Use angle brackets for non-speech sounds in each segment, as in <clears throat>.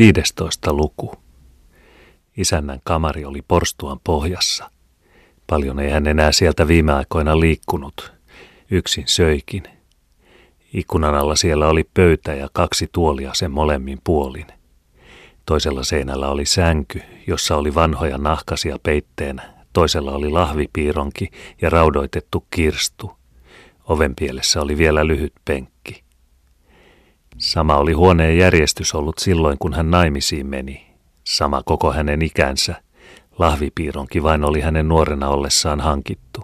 15. luku. Isännän kamari oli porstuan pohjassa. Paljon ei hän enää sieltä viime aikoina liikkunut. Yksin söikin. Ikkunan alla siellä oli pöytä ja kaksi tuolia sen molemmin puolin. Toisella seinällä oli sänky, jossa oli vanhoja nahkasia peitteenä. Toisella oli lahvipiironki ja raudoitettu kirstu. Ovenpielessä oli vielä lyhyt penkki. Sama oli huoneen järjestys ollut silloin, kun hän naimisiin meni. Sama koko hänen ikänsä. Lahvipiironki vain oli hänen nuorena ollessaan hankittu.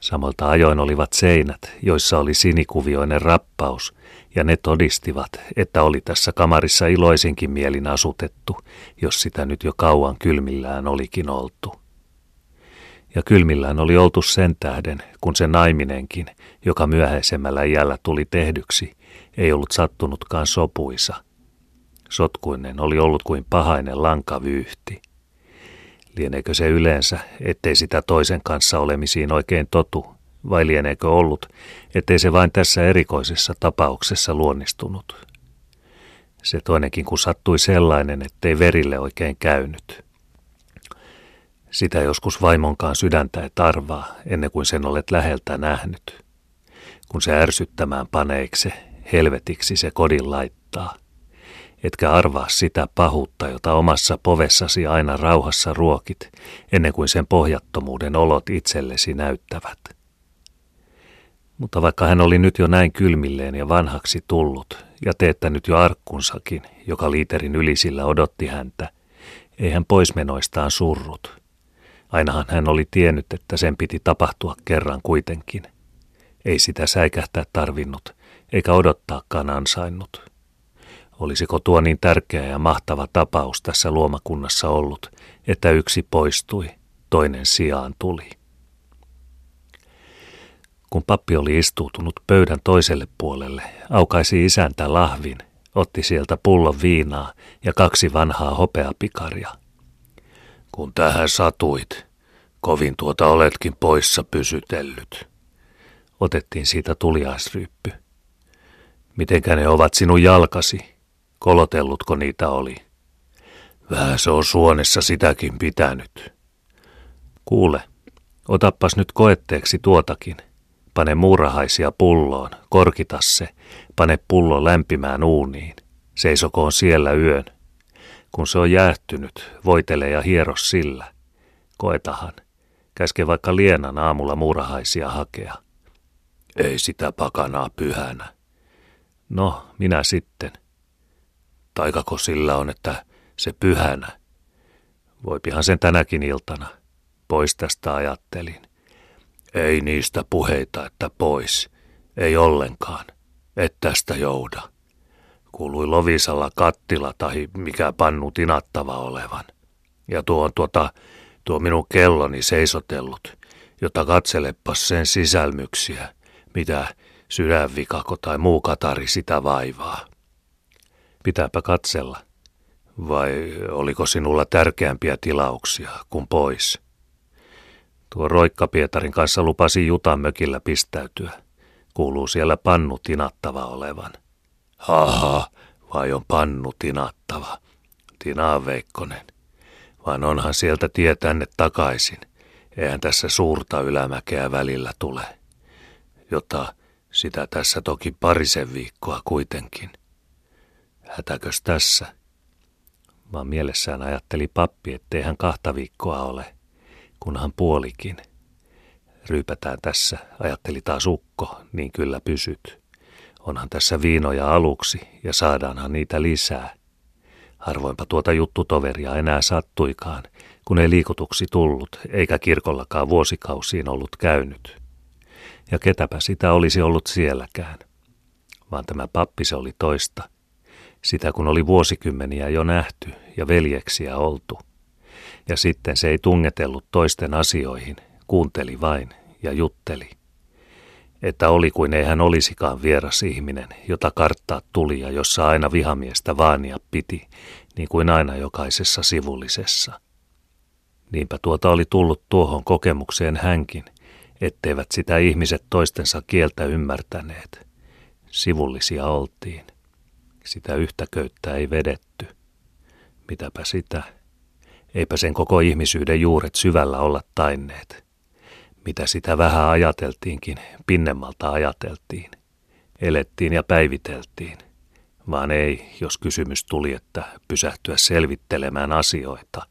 Samalta ajoin olivat seinät, joissa oli sinikuvioinen rappaus, ja ne todistivat, että oli tässä kamarissa iloisinkin mielin asutettu, jos sitä nyt jo kauan kylmillään olikin oltu. Ja kylmillään oli oltu sen tähden, kun se naiminenkin, joka myöhäisemmällä iällä tuli tehdyksi, ei ollut sattunutkaan sopuisa. Sotkuinen oli ollut kuin pahainen lankavyyhti. Lieneekö se yleensä, ettei sitä toisen kanssa olemisiin oikein totu, vai lieneekö ollut, ettei se vain tässä erikoisessa tapauksessa luonnistunut? Se toinenkin kun sattui sellainen, ettei verille oikein käynyt. Sitä joskus vaimonkaan sydäntä et arvaa, ennen kuin sen olet läheltä nähnyt. Kun se ärsyttämään paneekse, helvetiksi se kodin laittaa. Etkä arvaa sitä pahuutta, jota omassa povessasi aina rauhassa ruokit, ennen kuin sen pohjattomuuden olot itsellesi näyttävät. Mutta vaikka hän oli nyt jo näin kylmilleen ja vanhaksi tullut, ja teettänyt jo arkkunsakin, joka liiterin ylisillä odotti häntä, ei hän poismenoistaan surrut. Ainahan hän oli tiennyt, että sen piti tapahtua kerran kuitenkin. Ei sitä säikähtää tarvinnut, eikä odottaakaan ansainnut. Olisiko tuo niin tärkeä ja mahtava tapaus tässä luomakunnassa ollut, että yksi poistui, toinen sijaan tuli. Kun pappi oli istuutunut pöydän toiselle puolelle, aukaisi isäntä lahvin, otti sieltä pullon viinaa ja kaksi vanhaa hopeapikaria. Kun tähän satuit, kovin tuota oletkin poissa pysytellyt. Otettiin siitä tuliaisryyppy. Mitenkä ne ovat sinun jalkasi? Kolotellutko niitä oli? Vähän se on suonessa sitäkin pitänyt. Kuule, otappas nyt koetteeksi tuotakin. Pane muurahaisia pulloon, korkita se, pane pullo lämpimään uuniin. Seisokoon siellä yön. Kun se on jäähtynyt, voitele ja hiero sillä. Koetahan. Käske vaikka Lienan aamulla muurahaisia hakea. Ei sitä pakanaa pyhänä. No, minä sitten. Taikako sillä on, että se pyhänä? Voipihan sen tänäkin iltana. Pois tästä ajattelin. Ei niistä puheita, että pois. Ei ollenkaan. Et tästä jouda. Kuului Lovisalla kattila tai mikä pannu tinattava olevan. Ja tuo on tuota, tuo minun kelloni seisotellut, jota katselepas sen sisälmyksiä, mitä sydänvikako tai muu katari sitä vaivaa. Pitääpä katsella. Vai oliko sinulla tärkeämpiä tilauksia kuin pois? Tuo Roikka Pietarin kanssa lupasi Jutan mökillä pistäytyä. Kuuluu siellä pannu tinattava olevan. Haha, vai on pannu tinattava? Tinaa Veikkonen. Vaan onhan sieltä tie tänne takaisin. Eihän tässä suurta ylämäkeä välillä tule. Jota sitä tässä toki parisen viikkoa kuitenkin. Hätäkös tässä? Vaan mielessään ajatteli pappi, ettei hän kahta viikkoa ole, kunhan puolikin. Ryypätään tässä, ajatteli taas ukko, niin kyllä pysyt. Onhan tässä viinoja aluksi ja saadaanhan niitä lisää. Harvoinpa tuota juttutoveria enää sattuikaan, kun ei liikutuksi tullut, eikä kirkollakaan vuosikausiin ollut käynyt ja ketäpä sitä olisi ollut sielläkään. Vaan tämä pappi se oli toista. Sitä kun oli vuosikymmeniä jo nähty ja veljeksiä oltu. Ja sitten se ei tungetellut toisten asioihin, kuunteli vain ja jutteli. Että oli kuin ei hän olisikaan vieras ihminen, jota karttaa tuli ja jossa aina vihamiestä vaania piti, niin kuin aina jokaisessa sivullisessa. Niinpä tuota oli tullut tuohon kokemukseen hänkin – etteivät sitä ihmiset toistensa kieltä ymmärtäneet. Sivullisia oltiin. Sitä yhtä köyttä ei vedetty. Mitäpä sitä? Eipä sen koko ihmisyyden juuret syvällä olla tainneet. Mitä sitä vähän ajateltiinkin, pinnemmalta ajateltiin. Elettiin ja päiviteltiin. Vaan ei, jos kysymys tuli, että pysähtyä selvittelemään asioita.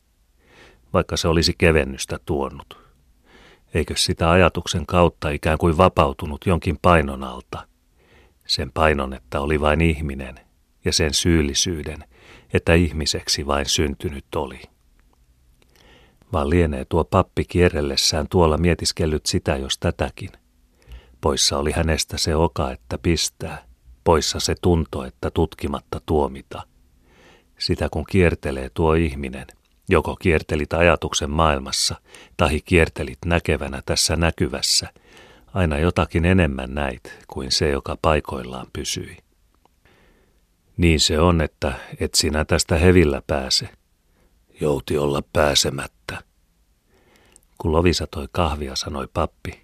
Vaikka se olisi kevennystä tuonut. Eikö sitä ajatuksen kautta ikään kuin vapautunut jonkin painon alta? Sen painon, että oli vain ihminen, ja sen syyllisyyden, että ihmiseksi vain syntynyt oli. Vaan lienee tuo pappi kierrellessään tuolla mietiskellyt sitä jos tätäkin. Poissa oli hänestä se oka, että pistää, poissa se tunto, että tutkimatta tuomita. Sitä kun kiertelee tuo ihminen, Joko kiertelit ajatuksen maailmassa, tahi kiertelit näkevänä tässä näkyvässä, aina jotakin enemmän näit kuin se, joka paikoillaan pysyi. Niin se on, että et sinä tästä hevillä pääse. Jouti olla pääsemättä. Kun Lovisa toi kahvia, sanoi pappi.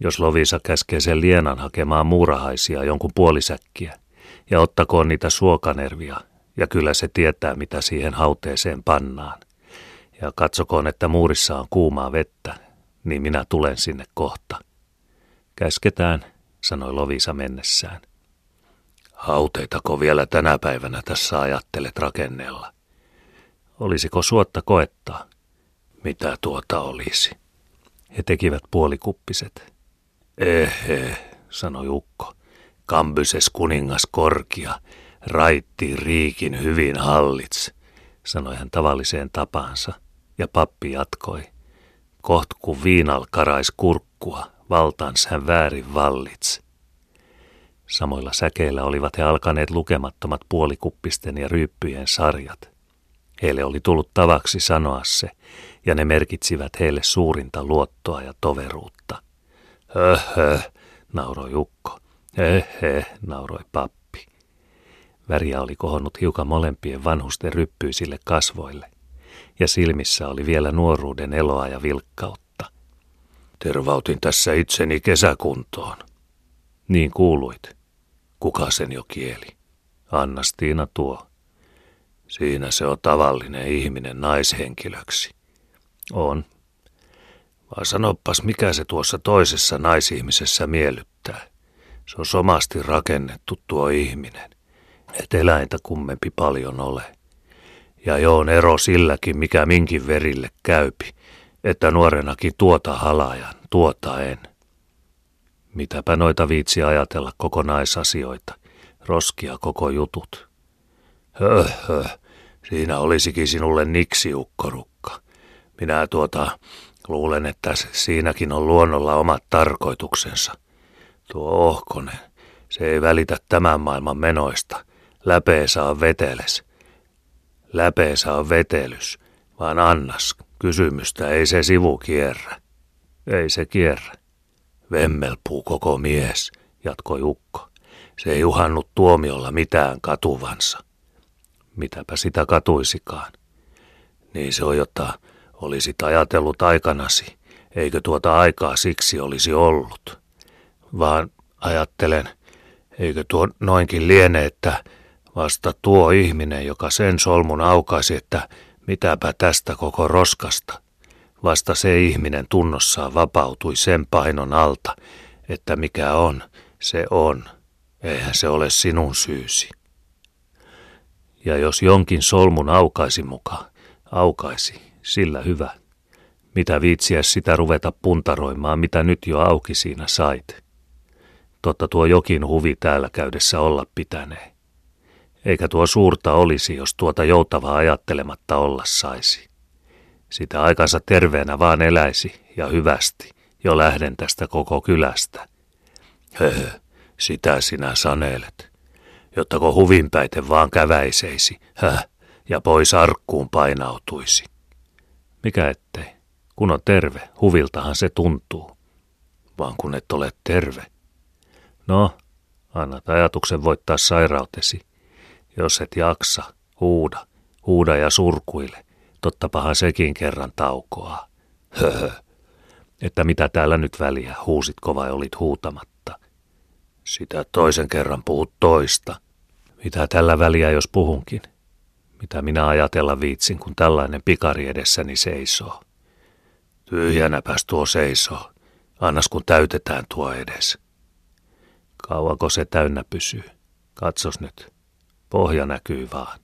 Jos Lovisa käskee sen lienan hakemaan muurahaisia jonkun puolisäkkiä, ja ottakoon niitä suokanervia, ja kyllä se tietää, mitä siihen hauteeseen pannaan. Ja katsokoon, että muurissa on kuumaa vettä, niin minä tulen sinne kohta. Käsketään, sanoi Lovisa mennessään. Hauteitako vielä tänä päivänä tässä ajattelet rakennella? Olisiko suotta koettaa? Mitä tuota olisi? He tekivät puolikuppiset. Ehe, sanoi Ukko. Kambyses kuningas korkia, Raitti Riikin hyvin hallits, sanoi hän tavalliseen tapaansa, ja pappi jatkoi. Koht kun viinal karais kurkkua, valtans hän väärin vallits. Samoilla säkeillä olivat he alkaneet lukemattomat puolikuppisten ja ryyppyjen sarjat. Heille oli tullut tavaksi sanoa se, ja ne merkitsivät heille suurinta luottoa ja toveruutta. Höhö, nauroi Ukko. Hehe, nauroi pappi. Väriä oli kohonnut hiukan molempien vanhusten ryppyisille kasvoille, ja silmissä oli vielä nuoruuden eloa ja vilkkautta. Tervautin tässä itseni kesäkuntoon. Niin kuuluit. Kuka sen jo kieli? Annastiina tuo. Siinä se on tavallinen ihminen naishenkilöksi. On. Vaan sanoppas, mikä se tuossa toisessa naisihmisessä miellyttää. Se on somasti rakennettu tuo ihminen et eläintä kummempi paljon ole. Ja jo on ero silläkin, mikä minkin verille käypi, että nuorenakin tuota halajan, tuota en. Mitäpä noita viitsi ajatella kokonaisasioita, roskia koko jutut. Höh, höh, siinä olisikin sinulle niksi, ukkorukka. Minä tuota, luulen, että siinäkin on luonnolla omat tarkoituksensa. Tuo ohkonen, se ei välitä tämän maailman menoista – Läpee saa veteles. Läpee saa vetelys, vaan annas kysymystä ei se sivu kierrä. Ei se kierrä. Vemmelpuu koko mies, jatkoi Ukko. Se ei uhannut tuomiolla mitään katuvansa. Mitäpä sitä katuisikaan. Niin se on, jotta olisit ajatellut aikanasi, eikö tuota aikaa siksi olisi ollut. Vaan ajattelen, eikö tuo noinkin liene, että Vasta tuo ihminen, joka sen solmun aukaisi, että mitäpä tästä koko roskasta. Vasta se ihminen tunnossaan vapautui sen painon alta, että mikä on, se on. Eihän se ole sinun syysi. Ja jos jonkin solmun aukaisi mukaan, aukaisi, sillä hyvä. Mitä viitsiä sitä ruveta puntaroimaan, mitä nyt jo auki siinä sait. Totta tuo jokin huvi täällä käydessä olla pitänee. Eikä tuo suurta olisi, jos tuota joutavaa ajattelematta olla saisi. Sitä aikansa terveenä vaan eläisi ja hyvästi, jo lähden tästä koko kylästä. Höhö, sitä sinä sanelet. Jottako huvinpäite vaan käväiseisi, höh, ja pois arkkuun painautuisi. Mikä ettei, kun on terve, huviltahan se tuntuu. Vaan kun et ole terve. No, annat ajatuksen voittaa sairautesi – jos et jaksa, huuda, huuda ja surkuile. Tottapahan sekin kerran taukoaa. Höhö. Että mitä täällä nyt väliä, huusitko vai olit huutamatta? Sitä toisen kerran puhut toista. Mitä tällä väliä, jos puhunkin? Mitä minä ajatella viitsin, kun tällainen pikari edessäni seisoo? Tyhjänäpäs tuo seisoo. Annas kun täytetään tuo edes. Kauanko se täynnä pysyy? Katsos nyt. Pohja näkyy vaan.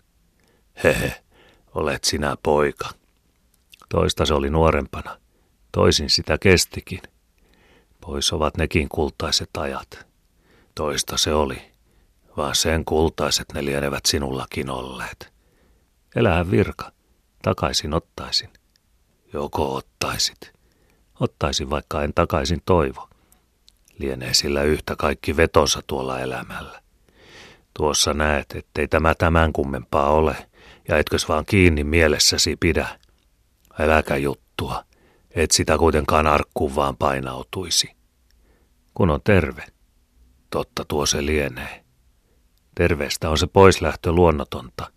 Hehe, olet sinä poika. Toista se oli nuorempana. Toisin sitä kestikin. Pois ovat nekin kultaiset ajat. Toista se oli, vaan sen kultaiset ne lienevät sinullakin olleet. Elähän virka, takaisin ottaisin. Joko ottaisit. Ottaisin, vaikka en takaisin toivo. Lienee sillä yhtä kaikki vetonsa tuolla elämällä. Tuossa näet, ettei tämä tämän kummempaa ole, ja etkös vaan kiinni mielessäsi pidä. Äläkä juttua, et sitä kuitenkaan arkkuun vaan painautuisi. Kun on terve, totta tuo se lienee. Terveestä on se poislähtö luonnotonta,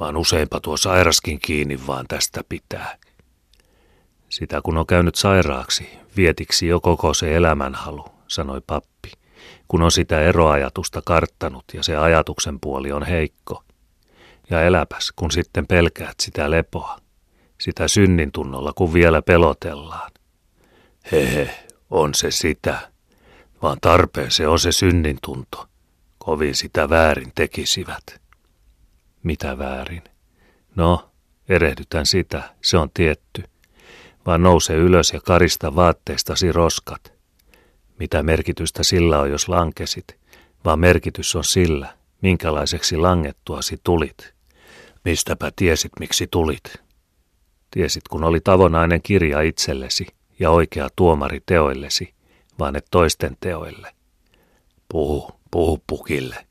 vaan useinpa tuo sairaskin kiinni vaan tästä pitää. Sitä kun on käynyt sairaaksi, vietiksi jo koko se elämänhalu, sanoi pappi, kun on sitä eroajatusta karttanut ja se ajatuksen puoli on heikko. Ja eläpäs, kun sitten pelkäät sitä lepoa, sitä synnin tunnolla, kun vielä pelotellaan. Hehe, on se sitä, vaan tarpeen se on se synnin tunto. Kovin sitä väärin tekisivät. Mitä väärin? No, erehdytän sitä, se on tietty – vaan nouse ylös ja karista vaatteistasi roskat. Mitä merkitystä sillä on, jos lankesit, vaan merkitys on sillä, minkälaiseksi langettuasi tulit. Mistäpä tiesit, miksi tulit? Tiesit, kun oli tavonainen kirja itsellesi ja oikea tuomari teoillesi, vaan et toisten teoille. Puhu, puhu pukille.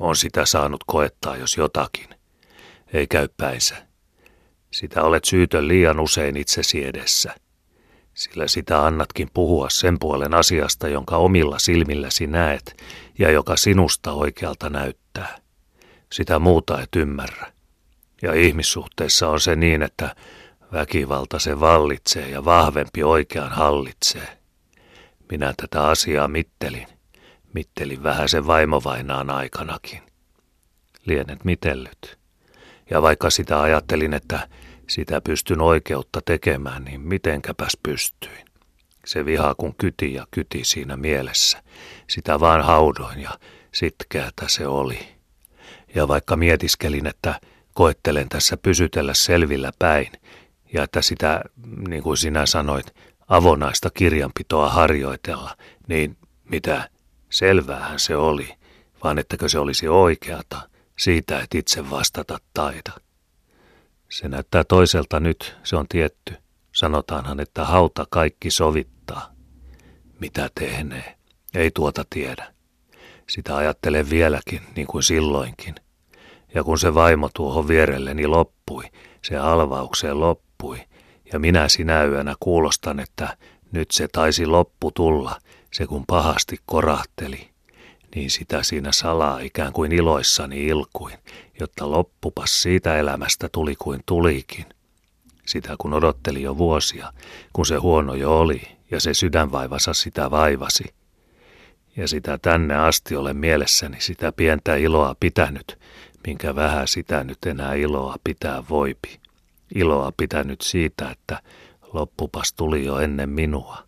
On sitä saanut koettaa, jos jotakin. Ei käy päinsä. Sitä olet syytön liian usein itsesi edessä, sillä sitä annatkin puhua sen puolen asiasta, jonka omilla silmilläsi näet ja joka sinusta oikealta näyttää. Sitä muuta et ymmärrä. Ja ihmissuhteissa on se niin, että väkivalta se vallitsee ja vahvempi oikean hallitsee. Minä tätä asiaa mittelin. Mittelin vähän sen vaimovainaan aikanakin. Lienet mitellyt. Ja vaikka sitä ajattelin, että sitä pystyn oikeutta tekemään, niin mitenkäpäs pystyin. Se viha kun kyti ja kyti siinä mielessä. Sitä vaan haudoin ja sitkeätä se oli. Ja vaikka mietiskelin, että koettelen tässä pysytellä selvillä päin, ja että sitä, niin kuin sinä sanoit, avonaista kirjanpitoa harjoitella, niin mitä selväähän se oli, vaan ettäkö se olisi oikeata, siitä et itse vastata taida. Se näyttää toiselta nyt, se on tietty. Sanotaanhan, että hauta kaikki sovittaa. Mitä tehnee? Ei tuota tiedä. Sitä ajattelen vieläkin, niin kuin silloinkin. Ja kun se vaimo tuohon vierelleni loppui, se alvaukseen loppui, ja minä sinä yönä kuulostan, että nyt se taisi loppu tulla, se kun pahasti korahteli niin sitä siinä salaa ikään kuin iloissani ilkuin, jotta loppupas siitä elämästä tuli kuin tulikin. Sitä kun odotteli jo vuosia, kun se huono jo oli ja se sydänvaivassa sitä vaivasi. Ja sitä tänne asti olen mielessäni sitä pientä iloa pitänyt, minkä vähän sitä nyt enää iloa pitää voipi. Iloa pitänyt siitä, että loppupas tuli jo ennen minua.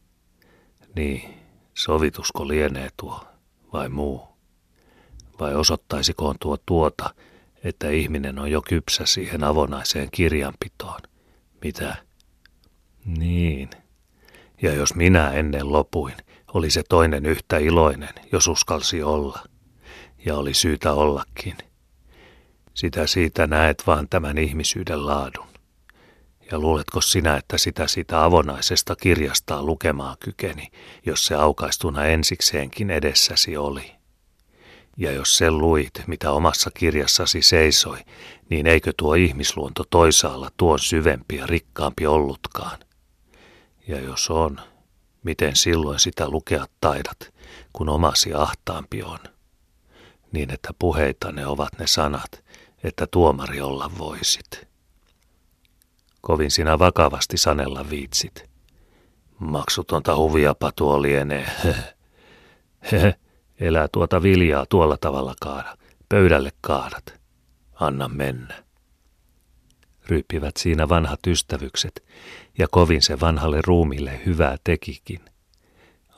Niin, sovitusko lienee tuo vai muu? Vai osoittaisikoon tuo tuota, että ihminen on jo kypsä siihen avonaiseen kirjanpitoon? Mitä? Niin. Ja jos minä ennen lopuin, oli se toinen yhtä iloinen, jos uskalsi olla. Ja oli syytä ollakin. Sitä siitä näet vaan tämän ihmisyyden laadun. Ja luuletko sinä, että sitä sitä avonaisesta kirjastaa lukemaan kykeni, jos se aukaistuna ensikseenkin edessäsi oli? Ja jos sen luit, mitä omassa kirjassasi seisoi, niin eikö tuo ihmisluonto toisaalla tuon syvempi ja rikkaampi ollutkaan? Ja jos on, miten silloin sitä lukea taidat, kun omasi ahtaampi on? Niin että puheita ne ovat ne sanat, että tuomari olla voisit. Kovin sinä vakavasti sanella viitsit. Maksutonta huviapa tuo lienee. Hehe, <laughs> elää tuota viljaa tuolla tavalla kaada. Pöydälle kaadat. Anna mennä. Ryyppivät siinä vanhat ystävykset, ja kovin se vanhalle ruumille hyvää tekikin.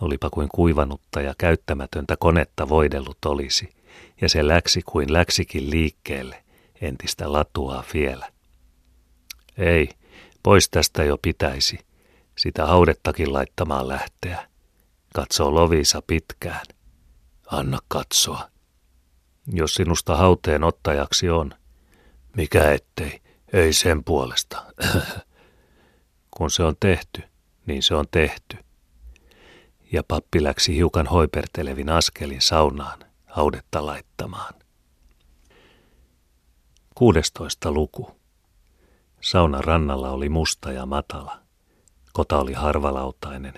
Olipa kuin kuivanutta ja käyttämätöntä konetta voidellut olisi, ja se läksi kuin läksikin liikkeelle, entistä latua vielä. Ei, pois tästä jo pitäisi, sitä haudettakin laittamaan lähteä. Katsoo Lovisa pitkään. Anna katsoa. Jos sinusta hauteen ottajaksi on. Mikä ettei, ei sen puolesta. <clears throat> Kun se on tehty, niin se on tehty. Ja pappi läksi hiukan hoipertelevin askelin saunaan, haudetta laittamaan. 16. luku. Saunan rannalla oli musta ja matala. Kota oli harvalautainen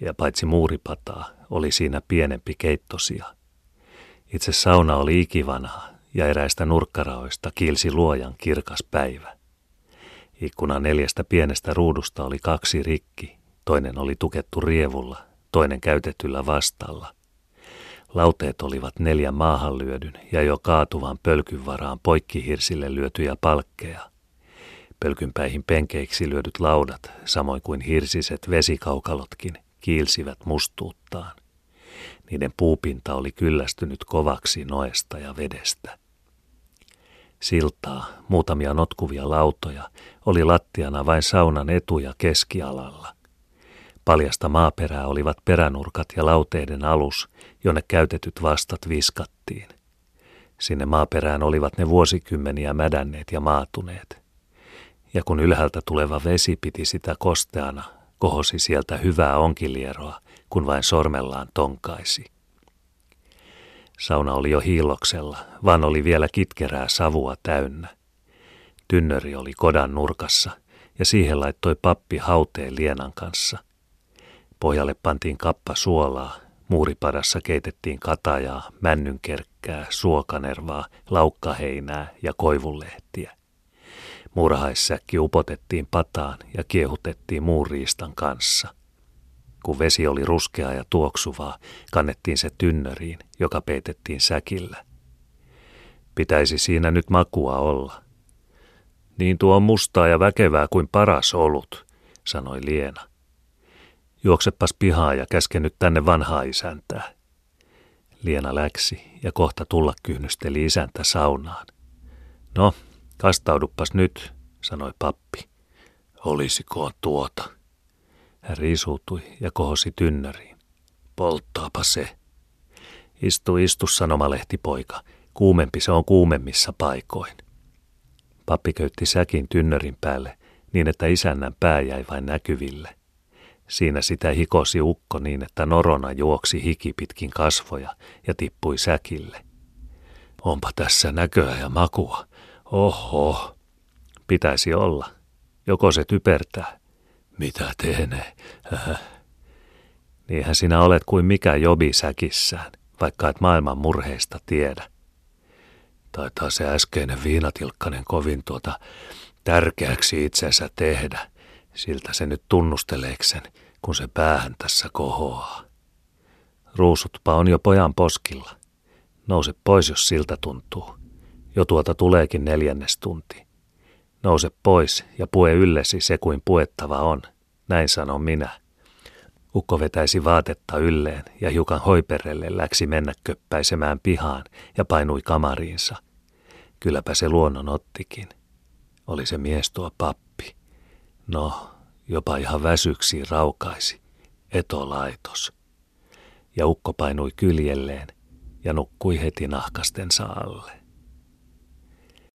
ja paitsi muuripataa oli siinä pienempi keittosia. Itse sauna oli ikivanha ja eräistä nurkkaraoista kiilsi luojan kirkas päivä. Ikkuna neljästä pienestä ruudusta oli kaksi rikki, toinen oli tukettu rievulla, toinen käytetyllä vastalla. Lauteet olivat neljän maahan lyödyn ja jo kaatuvan pölkyn varaan poikkihirsille lyötyjä palkkeja. Pölkynpäihin penkeiksi lyödyt laudat, samoin kuin hirsiset vesikaukalotkin, kiilsivät mustuuttaan. Niiden puupinta oli kyllästynyt kovaksi noesta ja vedestä. Siltaa, muutamia notkuvia lautoja, oli lattiana vain saunan etu- ja keskialalla. Paljasta maaperää olivat peränurkat ja lauteiden alus, jonne käytetyt vastat viskattiin. Sinne maaperään olivat ne vuosikymmeniä mädänneet ja maatuneet. Ja kun ylhäältä tuleva vesi piti sitä kosteana, kohosi sieltä hyvää onkilieroa, kun vain sormellaan tonkaisi. Sauna oli jo hiiloksella, vaan oli vielä kitkerää savua täynnä. Tynnöri oli kodan nurkassa, ja siihen laittoi pappi hauteen lienan kanssa. Pohjalle pantiin kappa suolaa, muuripadassa keitettiin katajaa, männynkerkkää, suokanervaa, laukkaheinää ja koivulehtiä. Murhaissäkki upotettiin pataan ja kiehutettiin muuriistan kanssa. Kun vesi oli ruskea ja tuoksuvaa, kannettiin se tynnöriin, joka peitettiin säkillä. Pitäisi siinä nyt makua olla. Niin tuo on mustaa ja väkevää kuin paras olut, sanoi Liena. Juoksepas pihaa ja käske nyt tänne vanhaa isäntää. Liena läksi ja kohta tulla kyhnysteli isäntä saunaan. No, Kastauduppas nyt, sanoi pappi. Olisiko tuota? Hän riisuutui ja kohosi tynnäriin. Polttaapa se. Istu, istu, sanomalehti poika. Kuumempi se on kuumemmissa paikoin. Pappi köytti säkin tynnörin päälle niin, että isännän pää jäi vain näkyville. Siinä sitä hikosi ukko niin, että norona juoksi hiki pitkin kasvoja ja tippui säkille. Onpa tässä näköä ja makua, Oho, pitäisi olla. Joko se typertää. Mitä teenee? Äh. Niinhän sinä olet kuin mikä jobi säkissään, vaikka et maailman murheista tiedä. Taitaa se äskeinen viinatilkkanen kovin tuota tärkeäksi itsensä tehdä. Siltä se nyt tunnusteleeksen, kun se päähän tässä kohoaa. Ruusutpa on jo pojan poskilla. Nouse pois, jos siltä tuntuu. Jo tuota tuleekin neljännes tunti. Nouse pois ja pue yllesi se kuin puettava on, näin sanon minä. Ukko vetäisi vaatetta ylleen ja hiukan hoiperelle läksi mennä köppäisemään pihaan ja painui kamariinsa. Kylläpä se luonnon ottikin. Oli se mies tuo pappi. No, jopa ihan väsyksiin raukaisi. Etolaitos. Ja ukko painui kyljelleen ja nukkui heti nahkastensa alle.